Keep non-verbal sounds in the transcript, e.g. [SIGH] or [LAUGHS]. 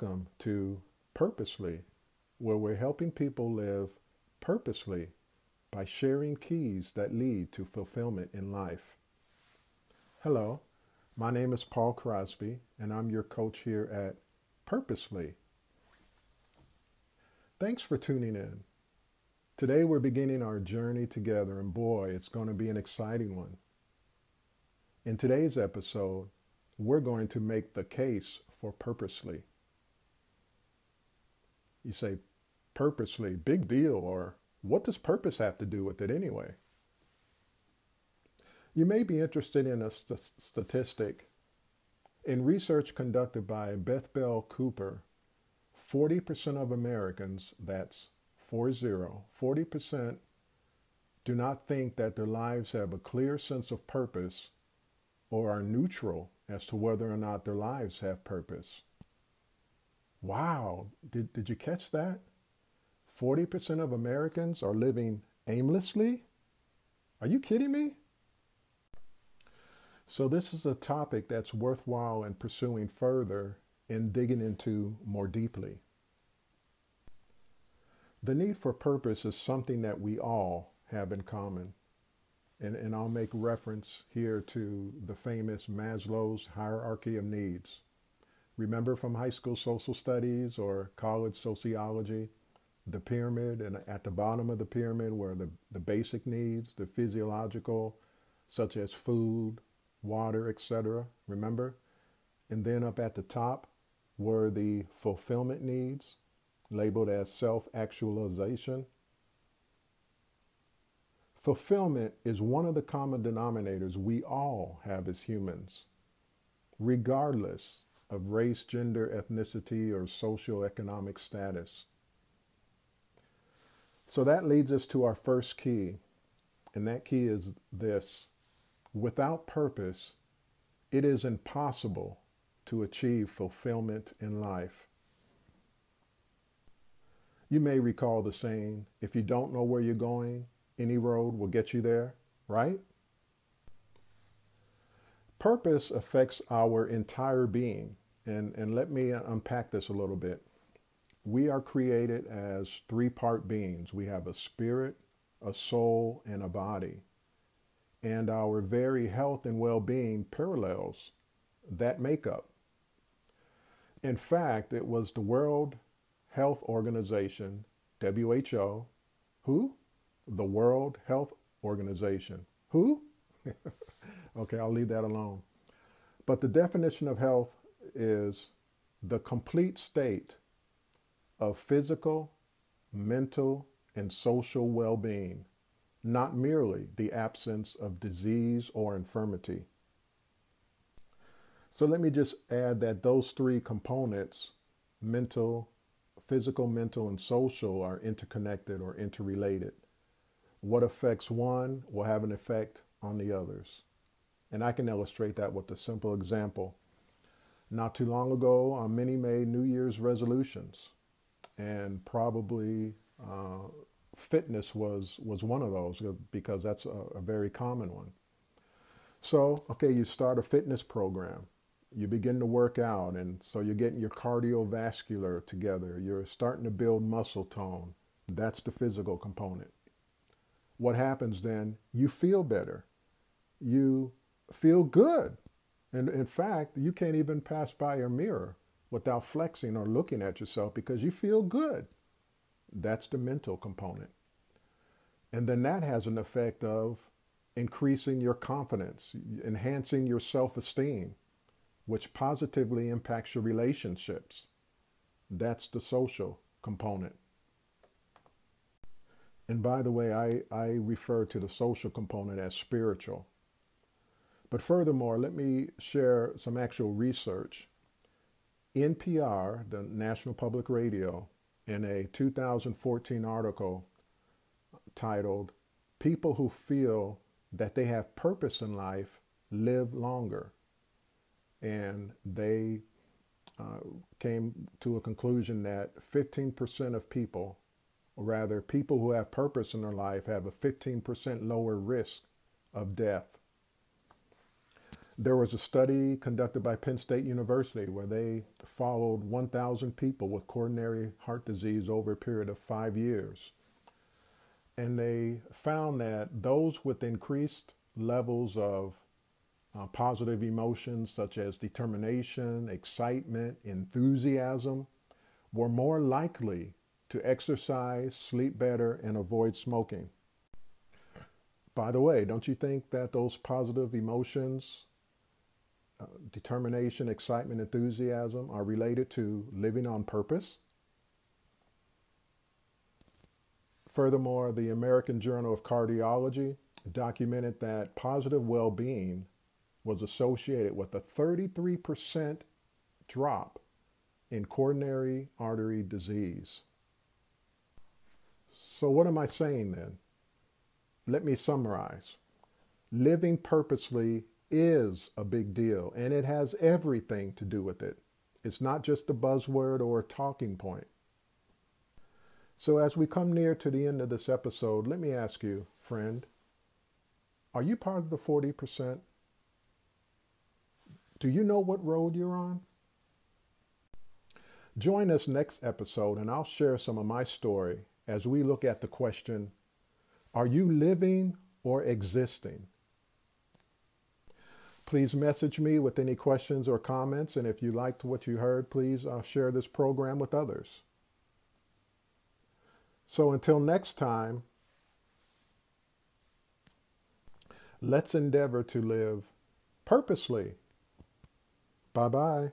Welcome to Purposely, where we're helping people live purposely by sharing keys that lead to fulfillment in life. Hello, my name is Paul Crosby, and I'm your coach here at Purposely. Thanks for tuning in. Today we're beginning our journey together, and boy, it's going to be an exciting one. In today's episode, we're going to make the case for purposely. You say, purposely, big deal, or what does purpose have to do with it anyway? You may be interested in a st- statistic. In research conducted by Beth Bell Cooper, 40% of Americans, that's 40, 40% do not think that their lives have a clear sense of purpose or are neutral as to whether or not their lives have purpose. Wow, did, did you catch that? 40% of Americans are living aimlessly? Are you kidding me? So, this is a topic that's worthwhile in pursuing further and digging into more deeply. The need for purpose is something that we all have in common. And, and I'll make reference here to the famous Maslow's hierarchy of needs. Remember from high school social studies or college sociology, the pyramid, and at the bottom of the pyramid were the, the basic needs, the physiological, such as food, water, etc. Remember? And then up at the top were the fulfillment needs, labeled as self actualization Fulfillment is one of the common denominators we all have as humans, regardless of race, gender, ethnicity, or socioeconomic status. So that leads us to our first key, and that key is this without purpose, it is impossible to achieve fulfillment in life. You may recall the saying if you don't know where you're going, any road will get you there, right? Purpose affects our entire being. And, and let me unpack this a little bit. We are created as three part beings we have a spirit, a soul, and a body. And our very health and well being parallels that makeup. In fact, it was the World Health Organization, WHO, who the World Health Organization. Who? [LAUGHS] okay, I'll leave that alone. But the definition of health is the complete state of physical, mental, and social well being, not merely the absence of disease or infirmity. So let me just add that those three components mental, physical, mental, and social are interconnected or interrelated what affects one will have an effect on the others. And I can illustrate that with a simple example. Not too long ago, uh, many made New Year's resolutions, and probably uh, fitness was, was one of those because that's a, a very common one. So, okay, you start a fitness program. You begin to work out, and so you're getting your cardiovascular together. You're starting to build muscle tone. That's the physical component what happens then? You feel better. You feel good. And in fact, you can't even pass by a mirror without flexing or looking at yourself because you feel good. That's the mental component. And then that has an effect of increasing your confidence, enhancing your self esteem, which positively impacts your relationships. That's the social component. And by the way, I, I refer to the social component as spiritual. But furthermore, let me share some actual research. NPR, the National Public Radio, in a 2014 article titled People Who Feel That They Have Purpose in Life Live Longer. And they uh, came to a conclusion that 15% of people or rather, people who have purpose in their life have a 15% lower risk of death. There was a study conducted by Penn State University where they followed 1,000 people with coronary heart disease over a period of five years. And they found that those with increased levels of uh, positive emotions such as determination, excitement, enthusiasm were more likely to exercise, sleep better, and avoid smoking. By the way, don't you think that those positive emotions determination, excitement, enthusiasm are related to living on purpose. Furthermore, the American Journal of Cardiology documented that positive well being was associated with a 33% drop in coronary artery disease. So, what am I saying then? Let me summarize. Living purposely is a big deal and it has everything to do with it. It's not just a buzzword or a talking point. So, as we come near to the end of this episode, let me ask you, friend, are you part of the 40%? Do you know what road you're on? Join us next episode and I'll share some of my story as we look at the question Are you living or existing? Please message me with any questions or comments. And if you liked what you heard, please uh, share this program with others. So until next time, let's endeavor to live purposely. Bye bye.